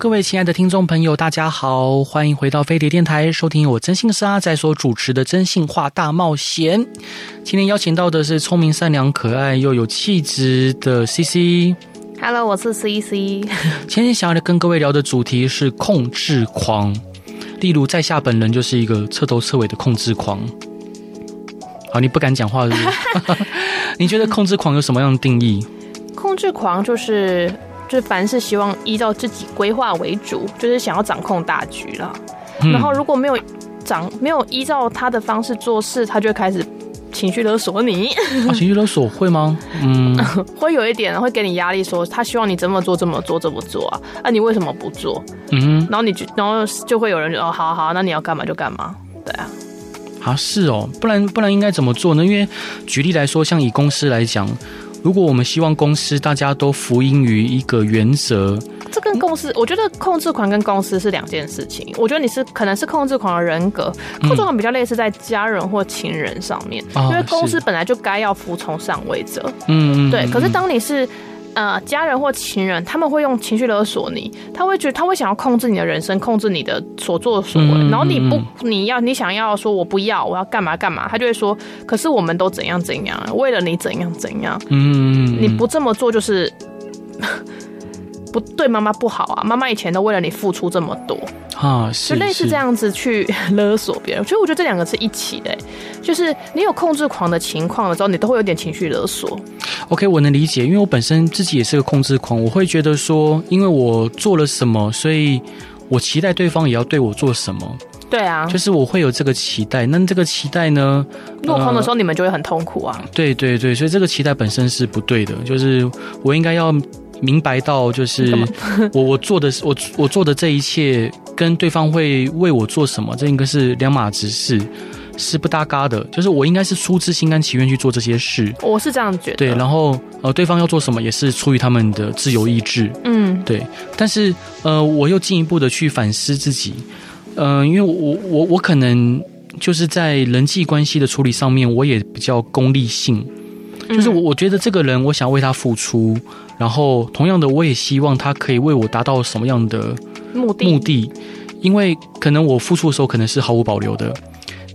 各位亲爱的听众朋友，大家好，欢迎回到飞碟电台，收听我征信社阿仔所主持的《真性话大冒险》。今天邀请到的是聪明、善良、可爱又有气质的 CC。Hello，我是 CC。今天想要跟各位聊的主题是控制狂，例如在下本人就是一个彻头彻尾的控制狂。好，你不敢讲话是不是？你觉得控制狂有什么样的定义？控制狂就是。就是凡事希望依照自己规划为主，就是想要掌控大局了。嗯、然后如果没有掌没有依照他的方式做事，他就会开始情绪勒索你。啊、情绪勒索会吗？嗯，会有一点，会给你压力，说他希望你这么做，这么做，这么做啊？啊，你为什么不做？嗯，然后你就然后就会有人就哦，好好，那你要干嘛就干嘛。对啊，啊是哦，不然不然应该怎么做呢？因为举例来说，像以公司来讲。如果我们希望公司大家都服膺于一个原则，这跟公司，我觉得控制狂跟公司是两件事情。我觉得你是可能是控制狂的人格，控制狂比较类似在家人或情人上面，嗯、因为公司本来就该要服从上位者。嗯，对。可是当你是。呃，家人或情人，他们会用情绪勒索你，他会觉得他会想要控制你的人生，控制你的所作所为，嗯、然后你不，你要你想要说我不要，我要干嘛干嘛，他就会说，可是我们都怎样怎样，为了你怎样怎样，嗯，你不这么做就是。不对妈妈不好啊！妈妈以前都为了你付出这么多啊，是就类似这样子去 勒索别人。所以我觉得这两个是一起的，就是你有控制狂的情况的时候，你都会有点情绪勒索。OK，我能理解，因为我本身自己也是个控制狂，我会觉得说，因为我做了什么，所以我期待对方也要对我做什么。对啊，就是我会有这个期待。那这个期待呢，落空的时候你们就会很痛苦啊。对对对，所以这个期待本身是不对的，就是我应该要。明白到就是我我做的我我做的这一切跟对方会为我做什么，这应该是两码子事，是不搭嘎的。就是我应该是出自心甘情愿去做这些事，我是这样觉得。对，然后呃，对方要做什么也是出于他们的自由意志。嗯，对。但是呃，我又进一步的去反思自己，呃，因为我我我可能就是在人际关系的处理上面，我也比较功利性。就是我我觉得这个人，我想为他付出。然后，同样的，我也希望他可以为我达到什么样的目的？目的，因为可能我付出的时候可能是毫无保留的，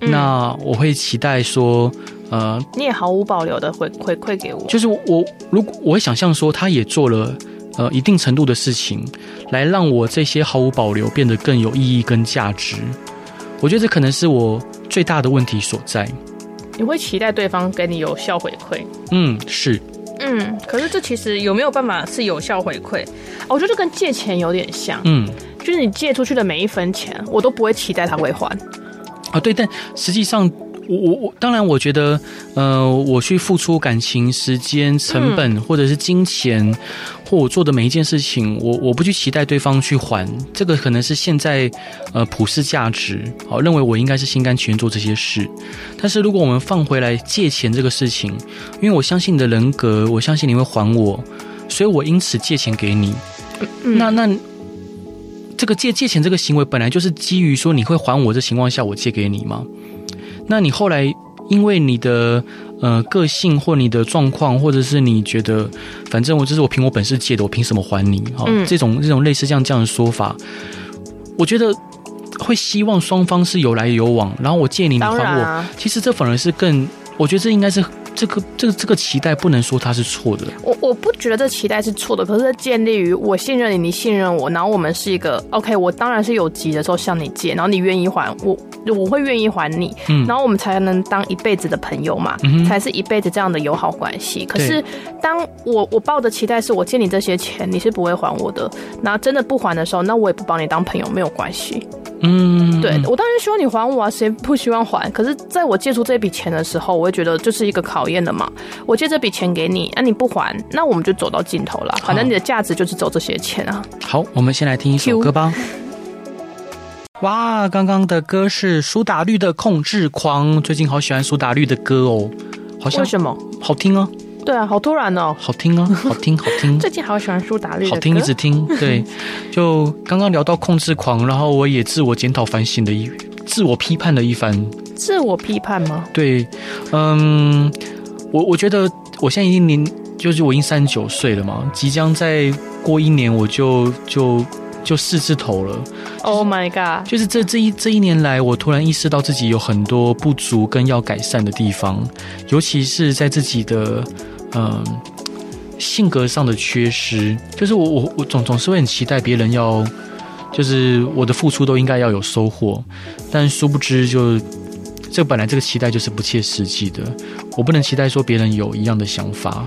嗯、那我会期待说，呃，你也毫无保留的回回馈给我。就是我，如果我会想象说，他也做了呃一定程度的事情，来让我这些毫无保留变得更有意义跟价值。我觉得这可能是我最大的问题所在。你会期待对方给你有效回馈？嗯，是。嗯，可是这其实有没有办法是有效回馈？我觉得跟借钱有点像。嗯，就是你借出去的每一分钱，我都不会期待他会还。啊，对，但实际上。我我我当然，我觉得，呃，我去付出感情、时间、成本，或者是金钱，或我做的每一件事情，我我不去期待对方去还，这个可能是现在呃普世价值，好，认为我应该是心甘情愿做这些事。但是如果我们放回来借钱这个事情，因为我相信你的人格，我相信你会还我，所以我因此借钱给你。那那这个借借钱这个行为本来就是基于说你会还我的情况下，我借给你吗？那你后来因为你的呃个性或你的状况，或者是你觉得反正我这是我凭我本事借的，我凭什么还你？哈、嗯，这种这种类似这样这样的说法，我觉得会希望双方是有来有往，然后我借你，你还我，啊、其实这反而是更，我觉得这应该是。这个这个这个期待不能说它是错的，我我不觉得这期待是错的，可是建立于我信任你，你信任我，然后我们是一个 OK，我当然是有急的时候向你借，然后你愿意还我，我会愿意还你，嗯，然后我们才能当一辈子的朋友嘛，嗯，才是一辈子这样的友好关系。可是当我我抱的期待是我借你这些钱，你是不会还我的，那真的不还的时候，那我也不帮你当朋友，没有关系。嗯，对，我当然希望你还我啊，谁不希望还？可是在我借出这笔钱的时候，我会觉得这是一个考验的嘛。我借这笔钱给你，那、啊、你不还，那我们就走到尽头了。反正你的价值就是走这些钱啊。好，我们先来听一首歌吧。哇，刚刚的歌是苏打绿的《控制狂》，最近好喜欢苏打绿的歌哦，好像为什么？好听哦。对啊，好突然哦，好听啊，好听好听。最近好喜欢苏打绿，好听一直听。对，就刚刚聊到《控制狂》，然后我也自我检讨反省的一，自我批判了一番。自我批判吗？对，嗯，我我觉得我现在已经年，就是我已经三十九岁了嘛，即将再过一年我就就。就四字头了。Oh my god！就是这这一这一年来，我突然意识到自己有很多不足跟要改善的地方，尤其是在自己的嗯性格上的缺失。就是我我我总总是会很期待别人要，就是我的付出都应该要有收获，但殊不知就这本来这个期待就是不切实际的。我不能期待说别人有一样的想法，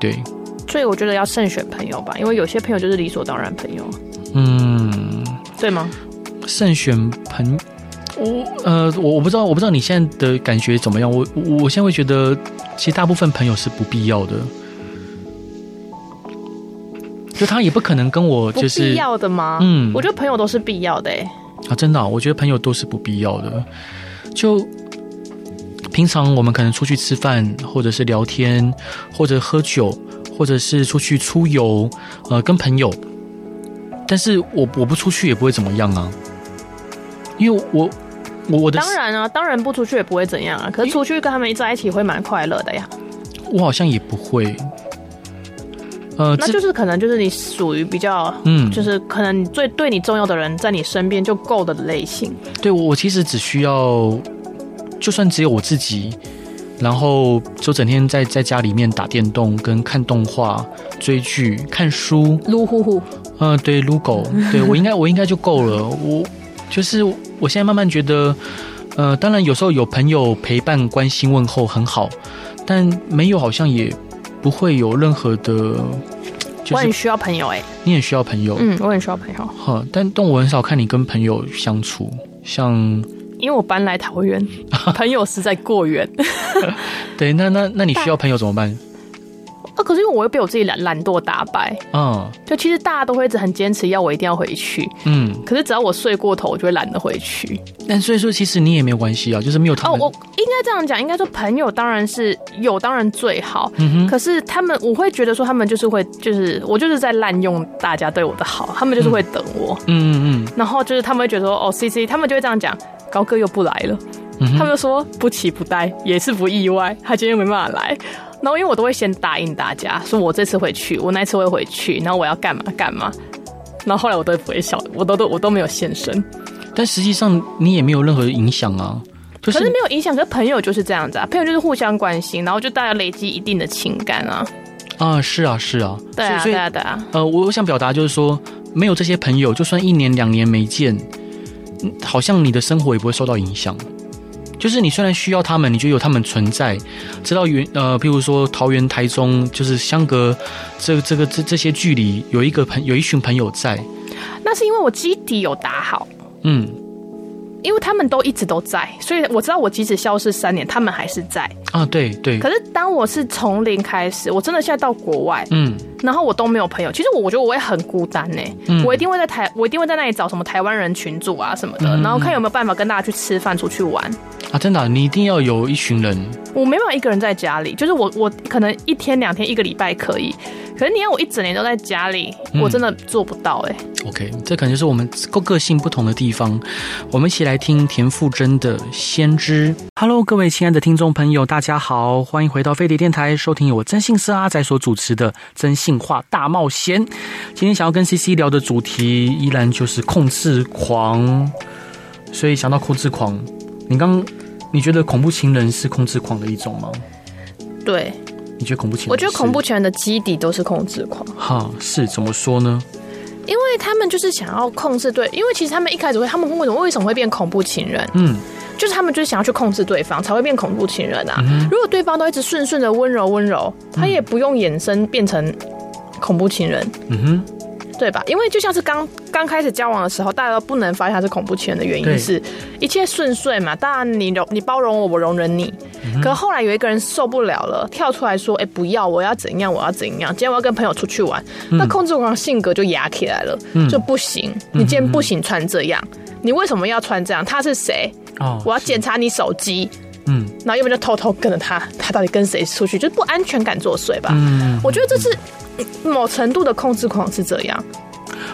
对。所以我觉得要慎选朋友吧，因为有些朋友就是理所当然朋友。嗯，对吗？慎选朋，我呃，我我不知道，我不知道你现在的感觉怎么样。我我现在会觉得，其实大部分朋友是不必要的，就他也不可能跟我就是必要的吗？嗯，我觉得朋友都是必要的。哎，啊，真的啊，我觉得朋友都是不必要的。就平常我们可能出去吃饭，或者是聊天，或者喝酒。或者是出去出游，呃，跟朋友，但是我我不出去也不会怎么样啊，因为我我我的当然啊，当然不出去也不会怎样啊，可是出去跟他们在一起会蛮快乐的呀。我好像也不会，呃，那就是可能就是你属于比较嗯，就是可能最对你重要的人在你身边就够的类型。对，我其实只需要，就算只有我自己。然后就整天在在家里面打电动、跟看动画、追剧、看书、撸呼呼，嗯，对，撸狗，对我应该我应该就够了。我就是我现在慢慢觉得，呃，当然有时候有朋友陪伴、关心、问候很好，但没有好像也不会有任何的。就是、我很需要朋友哎、欸，你很需要朋友，嗯，我很需要朋友。哈，但但我很少看你跟朋友相处，像。因为我搬来桃园，朋友实在过远。对，那那那你需要朋友怎么办？啊，可是因为我又被我自己懒懒惰打败。嗯，就其实大家都会一直很坚持要我一定要回去。嗯，可是只要我睡过头，我就会懒得回去。但所以说，其实你也没有关系啊，就是没有他们。哦，我应该这样讲，应该说朋友当然是有，当然最好。嗯哼。可是他们，我会觉得说他们就是会，就是我就是在滥用大家对我的好，他们就是会等我。嗯嗯嗯。然后就是他们会觉得说，哦，C C，他们就会这样讲。高哥又不来了，嗯、他们就说不期不待，也是不意外，他今天没办法来。然后因为我都会先答应大家，说我这次会去，我那次会回去，然后我要干嘛干嘛。然后后来我都不会笑，我都都我都没有现身。但实际上你也没有任何影响啊，就是、可是没有影响。可是朋友就是这样子啊，朋友就是互相关心，然后就大家累积一定的情感啊。啊，是啊，是啊，对啊，对啊，对啊。呃，我我想表达就是说，没有这些朋友，就算一年两年没见。好像你的生活也不会受到影响，就是你虽然需要他们，你就有他们存在，知道原呃，譬如说桃园、台中，就是相隔这这个这这些距离，有一个朋有一群朋友在，那是因为我基底有打好，嗯。因为他们都一直都在，所以我知道我即使消失三年，他们还是在啊。对对。可是当我是从零开始，我真的现在到国外，嗯，然后我都没有朋友。其实我我觉得我会很孤单呢。嗯。我一定会在台，我一定会在那里找什么台湾人群组啊什么的，嗯，然后看有没有办法跟大家去吃饭、出去玩。啊，真的啊，你一定要有一群人。我没办法一个人在家里，就是我我可能一天两天一个礼拜可以。可是你要我一整年都在家里，我真的做不到哎。OK，这可能就是我们个个性不同的地方。我们一起来听田馥甄的《先知》。Hello，各位亲爱的听众朋友，大家好，欢迎回到飞碟电台，收听由我征信社阿仔所主持的《真性化大冒险》。今天想要跟 CC 聊的主题依然就是控制狂，所以想到控制狂，你刚你觉得恐怖情人是控制狂的一种吗？对。你觉得恐怖情人？我觉得恐怖情人的基底都是控制狂。哈，是怎么说呢？因为他们就是想要控制对，因为其实他们一开始会，他们为什么为什么会变恐怖情人？嗯，就是他们就是想要去控制对方，才会变恐怖情人啊。嗯、如果对方都一直顺顺的温柔温柔，他也不用衍生变成恐怖情人。嗯哼，对对吧？因为就像是刚刚开始交往的时候，大家都不能发现他是恐怖情人的原因是一切顺遂嘛。当然你容你包容我，我容忍你。嗯、可后来有一个人受不了了，跳出来说：“哎、欸，不要，我要怎样？我要怎样？今天我要跟朋友出去玩。嗯”那控制狂性格就压起来了，嗯、就不行。你今天不行穿这样，你为什么要穿这样？他是谁？哦，我要检查你手机。嗯，然后要不然就偷偷跟着他，他到底跟谁出去？就是不安全感作祟吧。嗯，我觉得这是某程度的控制狂是这样。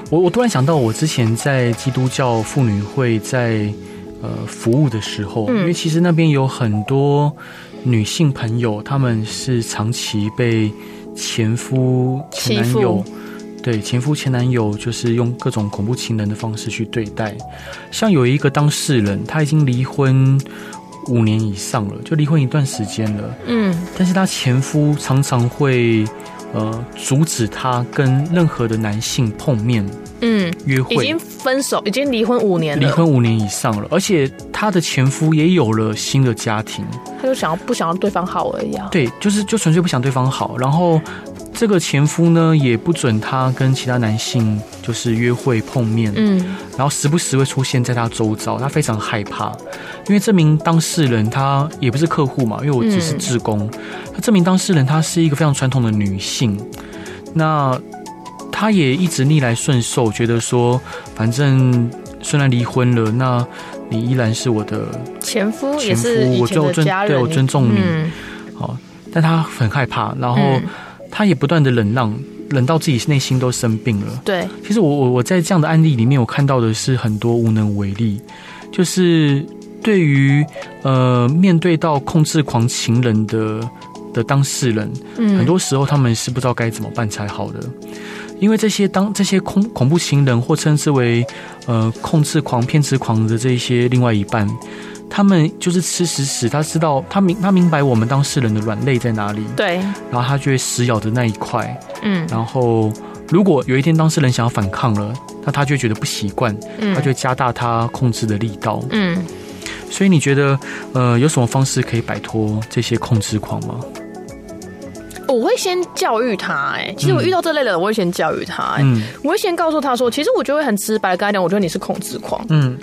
我我突然想到，我之前在基督教妇女会在呃服务的时候，嗯、因为其实那边有很多女性朋友，她们是长期被前夫前男友对前夫前男友就是用各种恐怖情人的方式去对待。像有一个当事人，他已经离婚。五年以上了，就离婚一段时间了。嗯，但是他前夫常常会呃阻止他跟任何的男性碰面，嗯，约会。已经分手，已经离婚五年了，离婚五年以上了，而且她的前夫也有了新的家庭，他就想要不想要对方好而已啊？对，就是就纯粹不想对方好，然后。这个前夫呢，也不准她跟其他男性就是约会碰面，嗯，然后时不时会出现在她周遭，她非常害怕，因为这名当事人她也不是客户嘛，因为我只是志工，她这名当事人她是一个非常传统的女性，那她也一直逆来顺受，觉得说反正虽然离婚了，那你依然是我的前夫，前夫我就尊对我尊重你，好，嗯，但她很害怕，然后。嗯他也不断的忍让，忍到自己内心都生病了。对，其实我我我在这样的案例里面，我看到的是很多无能为力，就是对于呃面对到控制狂情人的的当事人，嗯，很多时候他们是不知道该怎么办才好的，因为这些当这些恐恐怖情人或称之为呃控制狂、偏执狂的这些另外一半。他们就是吃食屎，他知道他明他明白我们当事人的软肋在哪里，对，然后他就会死咬着那一块，嗯，然后如果有一天当事人想要反抗了，那他就会觉得不习惯，嗯，他就会加大他控制的力道，嗯，所以你觉得呃有什么方式可以摆脱这些控制狂吗？我会先教育他，哎，其实我遇到这类的，我会先教育他，嗯，我会先告诉他说，其实我就会很直白跟他讲，我觉得你是控制狂，嗯。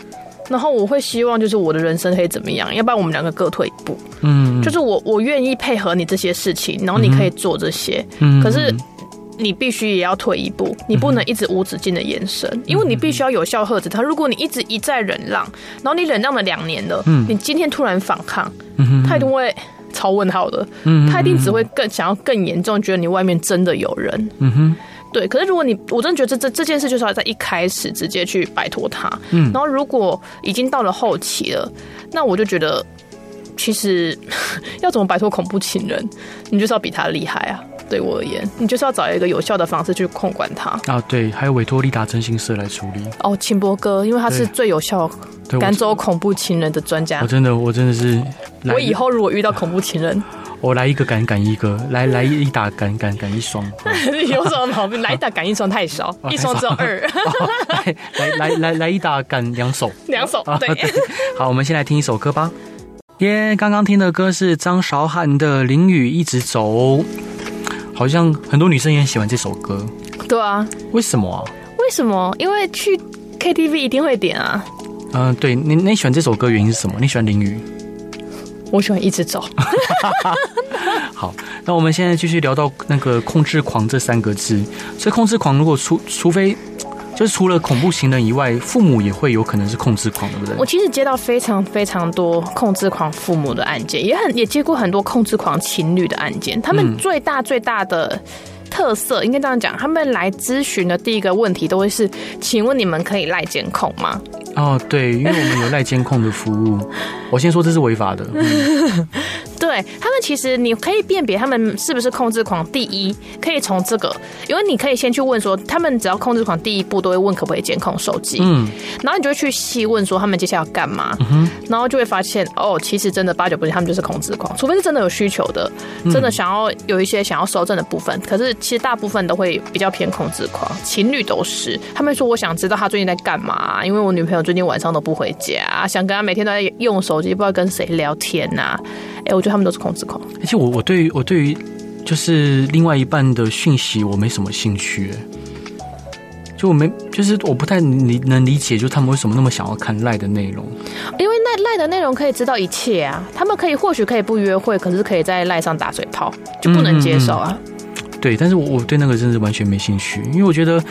然后我会希望就是我的人生可以怎么样？要不然我们两个各退一步。嗯，就是我我愿意配合你这些事情，然后你可以做这些。嗯，可是你必须也要退一步，你不能一直无止境的延伸，因为你必须要有效遏制他。如果你一直一再忍让，然后你忍让了两年了，嗯，你今天突然反抗，嗯，他一定会超问号的。嗯，他一定只会更想要更严重，觉得你外面真的有人。嗯哼。对，可是如果你，我真的觉得这这这件事就是要在一开始直接去摆脱他，嗯，然后如果已经到了后期了，那我就觉得，其实 要怎么摆脱恐怖情人，你就是要比他厉害啊！对我而言，你就是要找一个有效的方式去控管他啊。对，还有委托利达征信社来处理哦，秦博哥，因为他是最有效赶走恐怖情人的专家。我真的，我真的是，我以后如果遇到恐怖情人。我来一个赶赶一个，来来一打赶赶赶一双 有什么毛病？来一打赶一双太少，一双只有二。来来来来一打赶两首，两首对。好，我们先来听一首歌吧。耶，刚刚听的歌是张韶涵的《淋雨一直走》，好像很多女生也很喜欢这首歌。对啊，为什么啊？为什么？因为去 KTV 一定会点啊。嗯，对你你喜欢这首歌原因是什么？你喜欢淋雨？我喜欢一直走。好，那我们现在继续聊到那个控制狂这三个字。所以控制狂如果除除非就是除了恐怖情人以外，父母也会有可能是控制狂，对不对？我其实接到非常非常多控制狂父母的案件，也很也接过很多控制狂情侣的案件。他们最大最大的特色，应该这样讲，他们来咨询的第一个问题都会是：请问你们可以赖监控吗？哦，对，因为我们有赖监控的服务。我先说这是违法的。嗯 对他们，其实你可以辨别他们是不是控制狂。第一，可以从这个，因为你可以先去问说，他们只要控制狂，第一步都会问可不可以监控手机。嗯，然后你就会去细问说他们接下来要干嘛。嗯，然后就会发现哦，其实真的八九不离，他们就是控制狂，除非是真的有需求的，真的想要有一些想要收证的部分。可是其实大部分都会比较偏控制狂，情侣都是。他们说我想知道他最近在干嘛，因为我女朋友最近晚上都不回家，想跟他每天都在用手机，不知道跟谁聊天呐、啊。哎，我觉得他们都是控制狂。而且我我对于我对于就是另外一半的讯息，我没什么兴趣。哎，就我没，就是我不太理能理解，就他们为什么那么想要看赖的内容？因为赖赖的内容可以知道一切啊，他们可以或许可以不约会，可是可以在赖上打嘴炮，就不能接受啊。嗯、对，但是我我对那个真是完全没兴趣，因为我觉得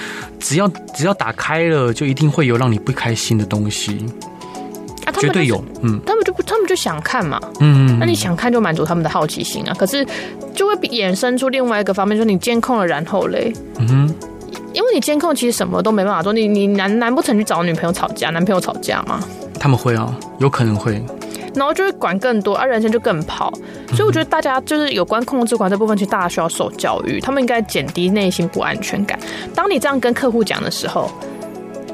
只要只要打开了，就一定会有让你不开心的东西。啊，他们、绝对有，嗯，他们他们就想看嘛，嗯，那你想看就满足他们的好奇心啊，可是就会衍生出另外一个方面，就是你监控了，然后嘞，嗯哼，因为你监控其实什么都没办法做，你你难难不成去找女朋友吵架，男朋友吵架吗？他们会啊，有可能会，然后就会管更多，而、啊、人生就更跑，所以我觉得大家就是有关控制管这部分，其实大家需要受教育，他们应该减低内心不安全感。当你这样跟客户讲的时候，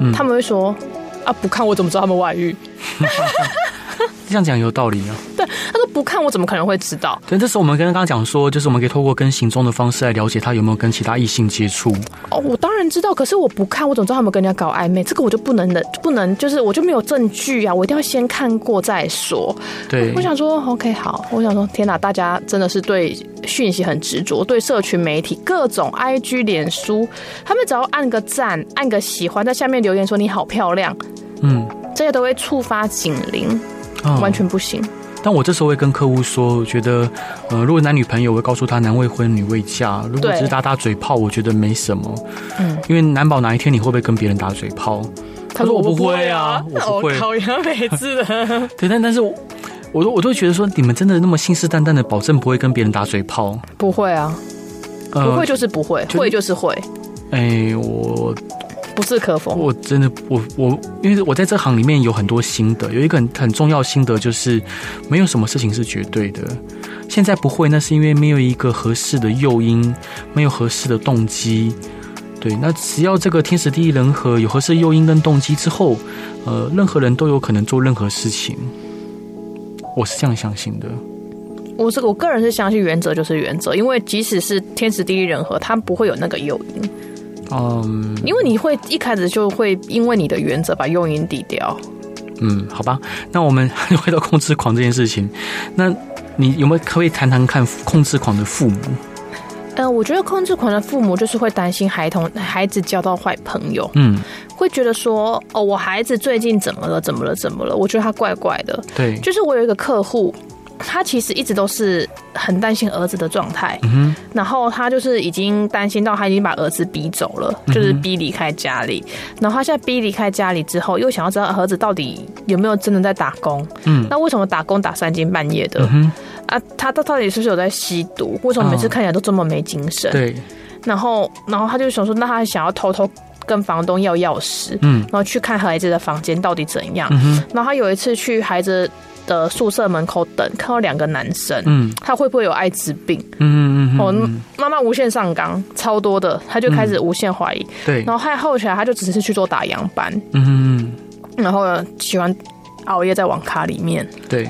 嗯，他们会说。啊！不看我怎么知道他们外遇？这样讲有道理啊。对，他说不看我怎么可能会知道？对，这时候我们跟刚刚讲说，就是我们可以透过跟行踪的方式来了解他有没有跟其他异性接触。哦，我当然知道，可是我不看，我怎么知道他们跟人家搞暧昧？这个我就不能的，不能就是我就没有证据啊！我一定要先看过再说。对，我想说，OK，好，我想说，天哪，大家真的是对讯息很执着，对社群媒体各种 IG、脸书，他们只要按个赞、按个喜欢，在下面留言说你好漂亮。嗯，这些都会触发警铃，哦，完全不行。但我这时候会跟客户说，我觉得，呃，如果男女朋友，我会告诉他男未婚女未嫁。如果只是打打嘴炮，我觉得没什么。嗯，因为难保哪一天你会不会跟别人打嘴炮？他说我不会啊，我不会。讨厌每次的。对，但但是我，我都我都觉得说，你们真的那么信誓旦旦的保证不会跟别人打嘴炮？不会啊，呃，不会就是不会，就会就是会。哎，我。不置可否。我真的，我我，因为我在这行里面有很多心得，有一个很很重要心得就是，没有什么事情是绝对的。现在不会，那是因为没有一个合适的诱因，没有合适的动机。对，那只要这个天时地利人和，有合适诱因跟动机之后，呃，任何人都有可能做任何事情。我是这样相信的。我是我个人是相信原则就是原则，因为即使是天时地利人和，它不会有那个诱因。嗯，因为你会一开始就会因为你的原则把诱因抵掉。嗯，好吧，那我们回到控制狂这件事情，那你有没有可以谈谈看控制狂的父母？嗯、呃，我觉得控制狂的父母就是会担心孩童孩子交到坏朋友，嗯，会觉得说哦，我孩子最近怎么了？怎么了？怎么了？我觉得他怪怪的。对，就是我有一个客户。他其实一直都是很担心儿子的状态，嗯，然后他就是已经担心到他已经把儿子逼走了，就是逼离开家里。然后他现在逼离开家里之后，又想要知道儿子到底有没有真的在打工，嗯，那为什么打工打三更半夜的？嗯，啊，他他到底是不是有在吸毒？为什么每次看起来都这么没精神？对，然后然后他就想说，那他想要偷偷跟房东要钥匙，嗯，然后去看孩子的房间到底怎样？嗯，然后他有一次去孩子。的宿舍门口等，看到两个男生，嗯，他会不会有艾滋病？嗯嗯嗯，哦，妈妈无限上纲，超多的，他就开始无限怀疑，对，然后后后起来，他就只是去做打烊班，嗯嗯，然后呢，喜欢熬夜在网咖里面，对，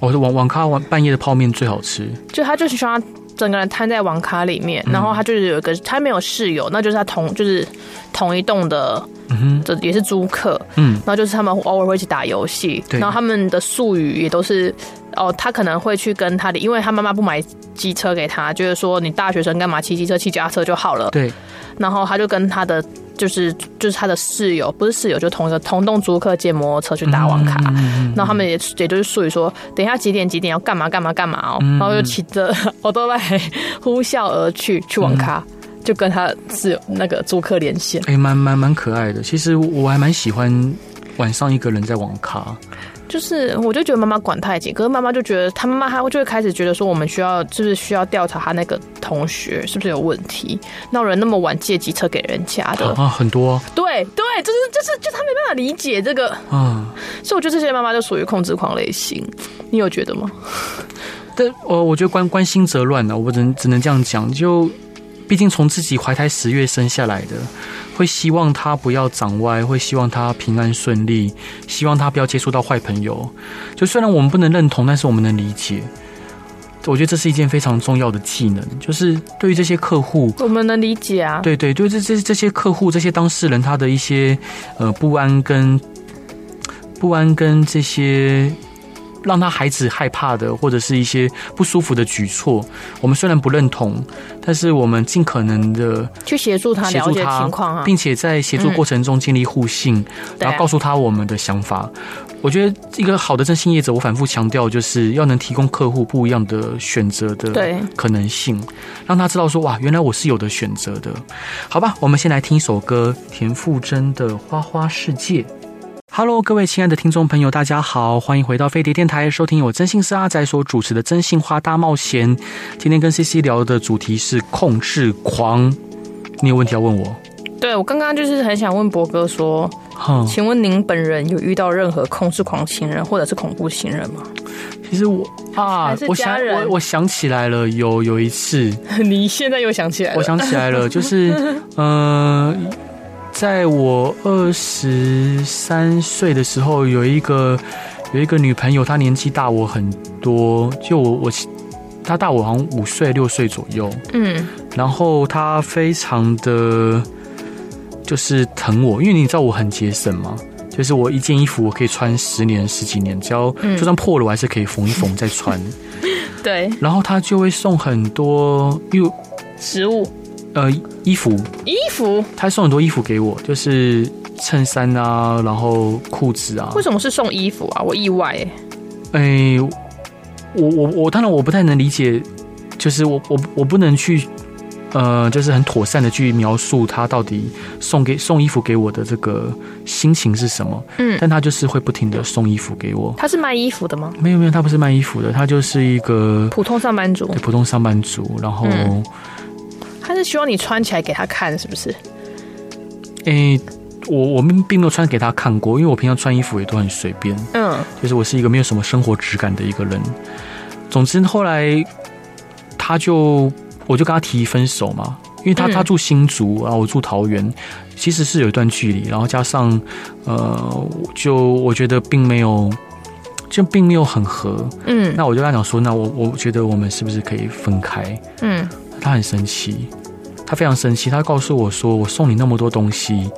我的网网咖晚半夜的泡面最好吃，就他就是喜欢整个人瘫在网咖里面，然后他就是有一个他没有室友，那就是他同就是同一栋的。嗯哼，这也是租客，嗯，然后就是他们偶尔会一起打游戏，对，然后他们的术语也都是，哦，他可能会去跟他的，因为他妈妈不买机车给他，就是说你大学生干嘛骑机车、骑脚踏车就好了，对，然后他就跟他的就是就是他的室友，不是室友，就同一个同栋租客借摩托车去打网咖，嗯，然后他们也也就是术语说，等一下几点几点要干嘛干嘛干嘛哦，然后就骑着 我都来呼啸而去去网咖。嗯就跟他是那个租客连线，哎、欸，蛮蛮蛮可爱的。其实我还蛮喜欢晚上一个人在网咖。就是我就觉得妈妈管太紧，可是妈妈就觉得他妈妈还就会开始觉得说，我们需要就是需要调查他那个同学是不是有问题，那人那么晚借机车给人家的啊，很多。对对，就是就是就他没办法理解这个啊，所以我觉得这些妈妈就属于控制狂类型。你有觉得吗？但我我觉得关关心则乱呢，我只能只能这样讲就。毕竟从自己怀胎十月生下来的，会希望他不要长歪，会希望他平安顺利，希望他不要接触到坏朋友。就虽然我们不能认同，但是我们能理解。我觉得这是一件非常重要的技能，就是对于这些客户，我们能理解啊。对对对，这这这些客户、这些当事人，他的一些呃不安跟不安跟这些让他孩子害怕的，或者是一些不舒服的举措，我们虽然不认同，但是我们尽可能的去协助他了解情况啊，并且在协助过程中建立互信，嗯、然后告诉他我们的想法。我觉得一个好的征信业者，我反复强调，就是要能提供客户不一样的选择的可能性，让他知道说哇，原来我是有的选择的。好吧，我们先来听一首歌，田馥甄的《花花世界》。Hello，各位亲爱的听众朋友，大家好，欢迎回到飞碟电台，收听由真心是阿仔所主持的《真心话大冒险》。今天跟 CC 聊的主题是控制狂，你有问题要问我？对，我刚刚就是很想问博哥说。请问您本人有遇到任何控制狂情人或者是恐怖情人吗？其实我啊，我想我我想起来了，有有一次，你现在又想起来了？我想起来了，就是 呃，在我二十三岁的时候，有一个有一个女朋友，她年纪大我很多，就我我她大我好像五岁六岁左右，嗯，然后她非常的。就是疼我，因为你知道我很节省嘛，就是我一件衣服我可以穿十年十几年，只要就算破了我还是可以缝一缝再穿。对，然后他就会送很多又食物，呃，衣服，衣服，他送很多衣服给我，就是衬衫啊，然后裤子啊。为什么是送衣服啊？我意外哎。哎，我我我当然我不太能理解，就是我我我不能去。呃，就是很妥善的去描述他到底送给送衣服给我的这个心情是什么。嗯，但他就是会不停的送衣服给我。他是卖衣服的吗？没有没有，他不是卖衣服的，他就是一个普通上班族。对，普通上班族，然后、嗯、他是希望你穿起来给他看，是不是？诶、欸，我我们并没有穿给他看过，因为我平常穿衣服也都很随便。嗯，就是我是一个没有什么生活质感的一个人。总之后来他就。我就跟他提分手嘛，因为他他住新竹，然后我住桃园，其实是有一段距离，然后加上呃，就我觉得并没有，就并没有很合，嗯，那我就跟他讲说，那我我觉得我们是不是可以分开？嗯，他很生气，他非常生气，他告诉我说，我送你那么多东西，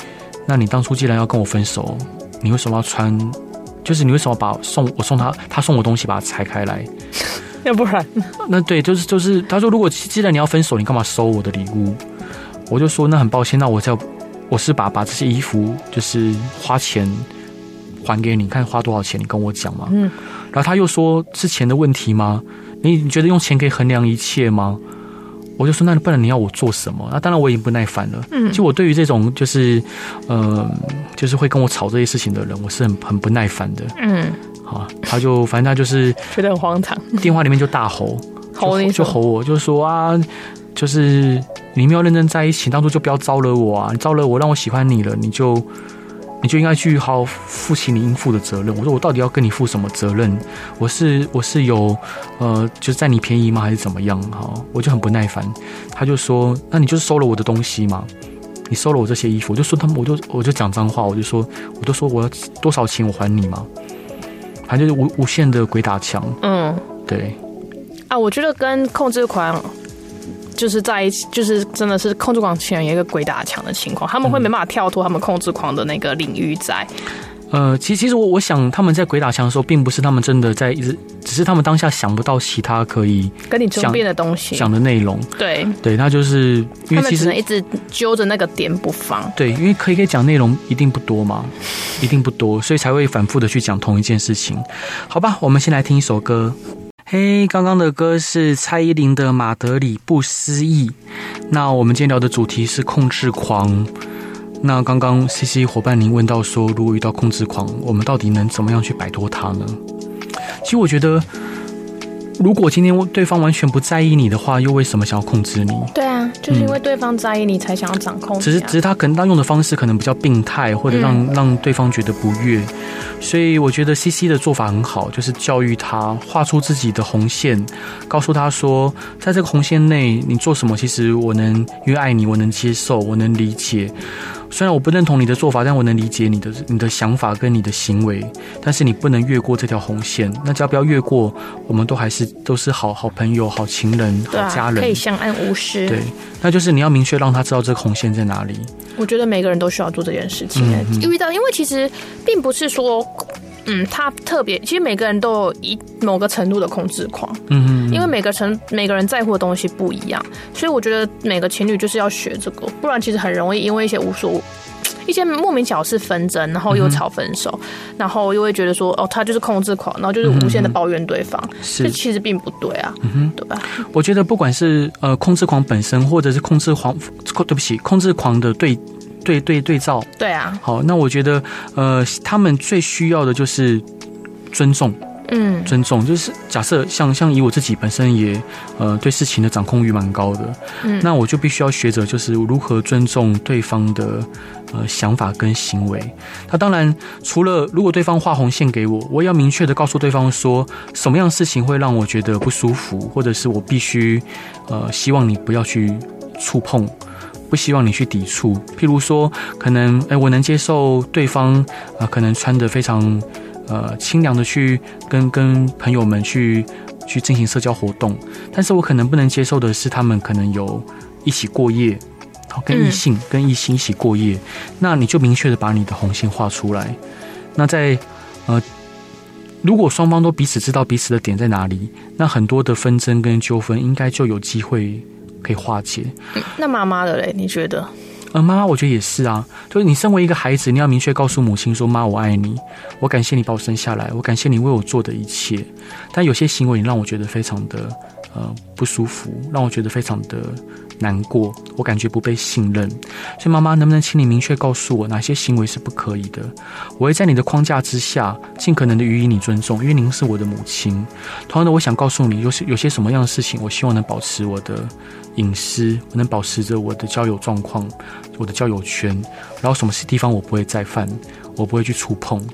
那你当初既然要跟我分手，你为什么要穿？就是你为什么把送我送他，他送我东西把它拆开来？要不然，那对，就是就是，他说，如果既然你要分手，你干嘛收我的礼物？我就说，那很抱歉，那我要我是把把这些衣服就是花钱还给你，看花多少钱，你跟我讲嘛。嗯。然后他又说，是钱的问题吗？你你觉得用钱可以衡量一切吗？我就说，那不然你要我做什么？那当然我已经不耐烦了。嗯。就我对于这种就是呃，就是会跟我吵这些事情的人，我是很很不耐烦的。嗯。好，他就反正他就是觉得很荒唐，电话里面就大吼，吼你，就吼我，就说啊，就是你没有认真在一起，当初就不要招惹我啊！你招惹我，让我喜欢你了，你就你就应该去好好负起你应负的责任。我说我到底要跟你负什么责任？我是我是有呃，就是占你便宜吗？还是怎么样？哈，我就很不耐烦。他就说，那你就是收了我的东西嘛？你收了我这些衣服，我就说他们，我就我就讲脏话，我就说，我就说我要多少钱我还你嘛？反正就是无无限的鬼打墙。嗯，对。啊，我觉得跟控制狂就是在一起，就是真的是控制狂情人有一个鬼打墙的情况，他们会没办法跳脱他们控制狂的那个领域在。呃，其实其实我我想他们在鬼打墙的时候，并不是他们真的在一直，只是他们当下想不到其他可以跟你争辩的东西，讲的内容。对，对他就是因为其实一直揪着那个点不放。对，因为可以可以讲内容一定不多嘛，一定不多，所以才会反复的去讲同一件事情。好吧，我们先来听一首歌。嘿，刚刚的歌是蔡依林的《马德里不思议》。那我们今天聊的主题是控制狂。那刚刚 CC 伙伴您问到说，如果遇到控制狂，我们到底能怎么样去摆脱它呢？其实我觉得，如果今天对方完全不在意你的话，又为什么想要控制你？对啊，就是因为对方在意你，才想要掌控。只是，只是他可能他用的方式可能比较病态，或者让、嗯、让对方觉得不悦。所以我觉得 CC 的做法很好，就是教育他画出自己的红线，告诉他说，在这个红线内，你做什么，其实我能因为爱你，我能接受，我能理解。虽然我不认同你的做法，但我能理解你的你的想法跟你的行为。但是你不能越过这条红线。那只要不要越过，我们都还是都是好好朋友、好情人、好家人，可以相安无事。对，那就是你要明确让他知道这个红线在哪里。我觉得每个人都需要做这件事情。遇到，因为其实并不是说嗯，他特别，其实每个人都有一某个程度的控制狂，嗯嗯，因为每个成每个人在乎的东西不一样，所以我觉得每个情侣就是要学这个，不然其实很容易因为一些无所。一些莫名小事纷争，然后又吵分手，嗯、然后又会觉得说哦，他就是控制狂，然后就是无限的抱怨对方，这、嗯、其实并不对啊，嗯哼，对吧？我觉得不管是呃控制狂本身，或者是控制狂，对不起，控制狂的对对对对照，对啊，好，那我觉得呃，他们最需要的就是尊重。嗯，尊重就是假设像像以我自己本身也呃对事情的掌控欲蛮高的，嗯，那我就必须要学着就是如何尊重对方的呃想法跟行为。那当然除了如果对方画红线给我，我也要明确的告诉对方说什么样的事情会让我觉得不舒服，或者是我必须呃希望你不要去触碰，不希望你去抵触。譬如说可能哎、欸、我能接受对方啊、呃、可能穿得非常。呃，清凉的去跟跟朋友们去去进行社交活动，但是我可能不能接受的是，他们可能有一起过夜，好跟异性、嗯、跟异性一起过夜，那你就明确的把你的红线画出来。那在呃，如果双方都彼此知道彼此的点在哪里，那很多的纷争跟纠纷应该就有机会可以化解。嗯、那妈妈的嘞？你觉得？呃，妈妈，我觉得也是啊。就是你身为一个孩子，你要明确告诉母亲说：“妈，我爱你，我感谢你把我生下来，我感谢你为我做的一切。”但有些行为你让我觉得非常的呃不舒服，让我觉得非常的难过，我感觉不被信任。所以，妈妈，能不能请你明确告诉我哪些行为是不可以的？我会在你的框架之下，尽可能的予以你尊重，因为您是我的母亲。同样的，我想告诉你，有些有些什么样的事情，我希望能保持我的。隐私，我能保持着我的交友状况，我的交友圈，然后什么地方我不会再犯，我不会去触碰。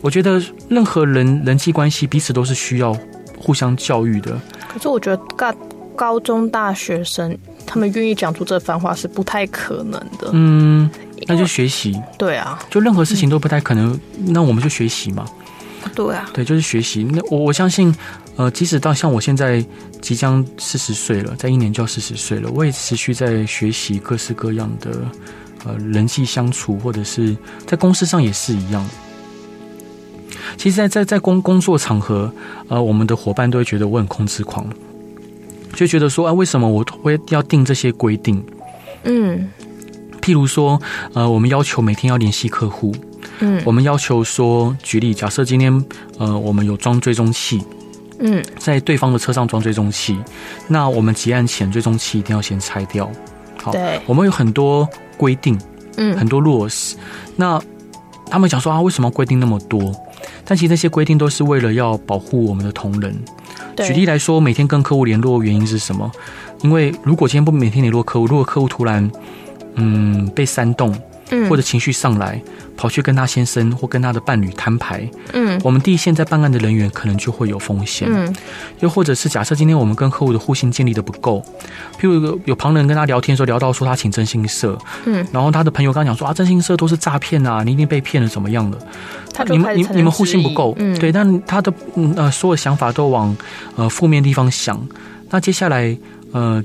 我觉得任何人人际关系彼此都是需要互相教育的。可是我觉得高高中大学生他们愿意讲出这番话是不太可能的。嗯，那就学习。对啊，就任何事情都不太可能，嗯、那我们就学习嘛。对啊，对，就是学习。那我我相信。呃，即使到像我现在即将四十岁了，在一年就要四十岁了，我也持续在学习各式各样的呃人际相处，或者是在公司上也是一样。其实在，在在在工工作场合，呃，我们的伙伴都会觉得我很控制狂，就觉得说啊，为什么我会要定这些规定？嗯，譬如说，呃，我们要求每天要联系客户，嗯，我们要求说，举例，假设今天呃，我们有装追踪器。嗯，在对方的车上装追踪器，那我们结案前追踪器一定要先拆掉。好，对，我们有很多规定，嗯，很多 rules。那他们讲说啊，为什么要规定那么多？但其实那些规定都是为了要保护我们的同仁。举例来说，每天跟客户联络原因是什么？因为如果今天不每天联络客户，如果客户突然嗯被煽动。嗯，或者情绪上来，跑去跟他先生或跟他的伴侣摊牌，嗯，我们第一线在办案的人员可能就会有风险，嗯，又或者是假设今天我们跟客户的互信建立的不够，譬如有有旁人跟他聊天的时候聊到说他请征信社，嗯，然后他的朋友刚讲说啊征信社都是诈骗啊，你一定被骗了怎么样的，他你们你你们互信不够，嗯，对，但他的嗯呃所有想法都往呃负面地方想，那接下来呃。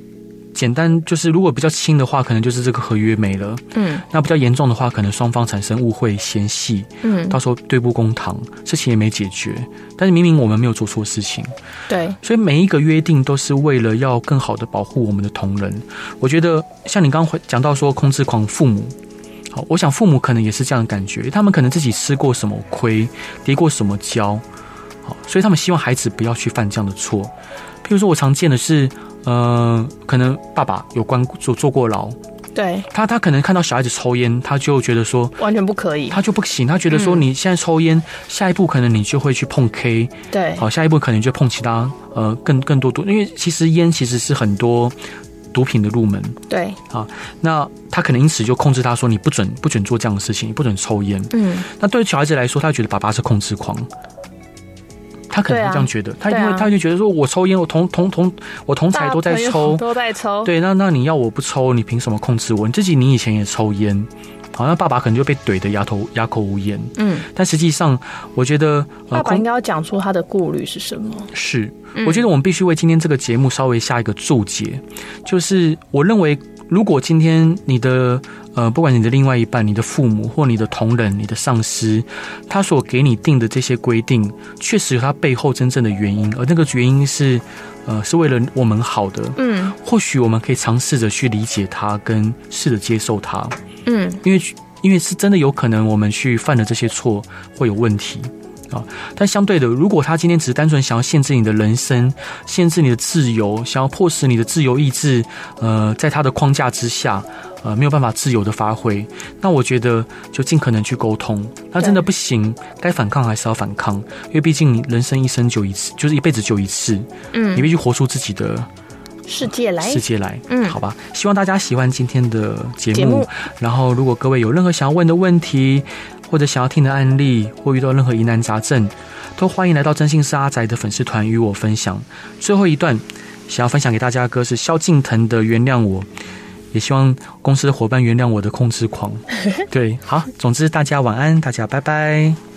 简单就是，如果比较轻的话，可能就是这个合约没了。嗯，那比较严重的话，可能双方产生误会、嫌隙。嗯，到时候对簿公堂，事情也没解决。但是明明我们没有做错事情。对，所以每一个约定都是为了要更好的保护我们的同仁。我觉得像你刚刚讲到说控制狂父母，好，我想父母可能也是这样的感觉，他们可能自己吃过什么亏，跌过什么跤，好，所以他们希望孩子不要去犯这样的错。譬如说，我常见的是。呃，可能爸爸有关坐坐过牢，对。他，他可能看到小孩子抽烟，他就觉得说完全不可以，他就不行，他觉得说你现在抽烟，嗯、下一步可能你就会去碰 K，对，好，下一步可能就碰其他呃更更多毒，因为其实烟其实是很多毒品的入门，对，啊，那他可能因此就控制他说你不准不准做这样的事情，你不准抽烟，嗯，那对于小孩子来说，他觉得爸爸是控制狂。他可能会这样觉得，啊、他因为他就觉得说，我抽烟，我同同同我同侪都在抽，都在抽，对，那那你要我不抽，你凭什么控制我？你自己你以前也抽烟，好像爸爸可能就被怼得哑头哑口无言。嗯，但实际上，我觉得、呃、爸爸应该要讲出他的顾虑是什么。是，我觉得我们必须为今天这个节目稍微下一个注解，就是我认为如果今天你的呃，不管你的另外一半、你的父母或你的同仁、你的上司，他所给你定的这些规定，确实有他背后真正的原因，而那个原因是呃，是为了我们好的。嗯，或许我们可以尝试着去理解他，跟试着接受他。嗯，因为因为是真的有可能我们去犯了这些错会有问题。啊，但相对的，如果他今天只是单纯想要限制你的人生，限制你的自由，想要迫使你的自由意志，呃，在他的框架之下，呃，没有办法自由的发挥，那我觉得就尽可能去沟通。那真的不行，该反抗还是要反抗，因为毕竟你人生一生就一次，就是一辈子就一次，嗯，你必须活出自己的世界来，世界来，嗯，好吧。希望大家喜欢今天的节目，节目，然后如果各位有任何想要问的问题。或者想要听的案例，或遇到任何疑难杂症，都欢迎来到真心是阿宅的粉丝团与我分享。最后一段想要分享给大家的歌是萧敬腾的《原谅我》，也希望公司的伙伴原谅我的控制狂。对，好，总之大家晚安，大家拜拜。